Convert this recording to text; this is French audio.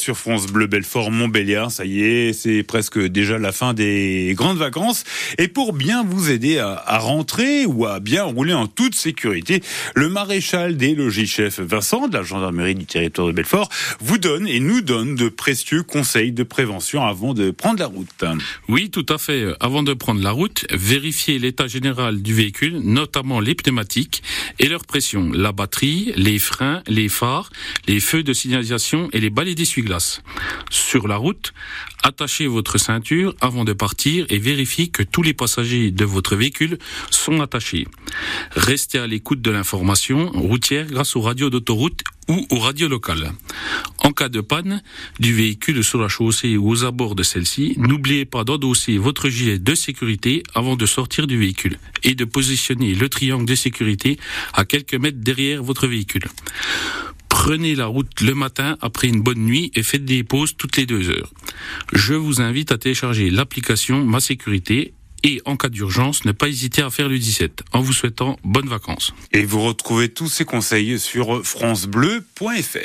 sur France Bleu Belfort Montbéliard. Ça y est, c'est presque déjà la fin des grandes vacances. Et pour bien vous aider à, rentrer ou à bien rouler en toute sécurité, le maréchal des logis-chefs Vincent de la gendarmerie du territoire de Belfort vous donne et nous donne de précieux conseils de prévention avant de prendre la route. Oui, tout à fait. Avant de prendre la route, vérifiez l'état général du véhicule, notamment les pneumatiques et leur pression, la batterie, les freins, les phares, les feux de signalisation et les balais d'essuie-glace. Sur la route, attachez votre ceinture avant de partir et vérifiez que tous les passagers de votre véhicule sont attachés. Restez à l'écoute de l'information routière grâce aux radios d'autoroute ou aux radios locales. En cas de panne du véhicule sur la chaussée ou aux abords de celle-ci, n'oubliez pas d'endosser votre gilet de sécurité avant de sortir du véhicule et de positionner le triangle de sécurité à quelques mètres derrière votre véhicule. Prenez la route le matin après une bonne nuit et faites des pauses toutes les deux heures. Je vous invite à télécharger l'application Ma Sécurité et en cas d'urgence, ne pas hésiter à faire le 17 en vous souhaitant bonnes vacances. Et vous retrouvez tous ces conseils sur francebleu.fr.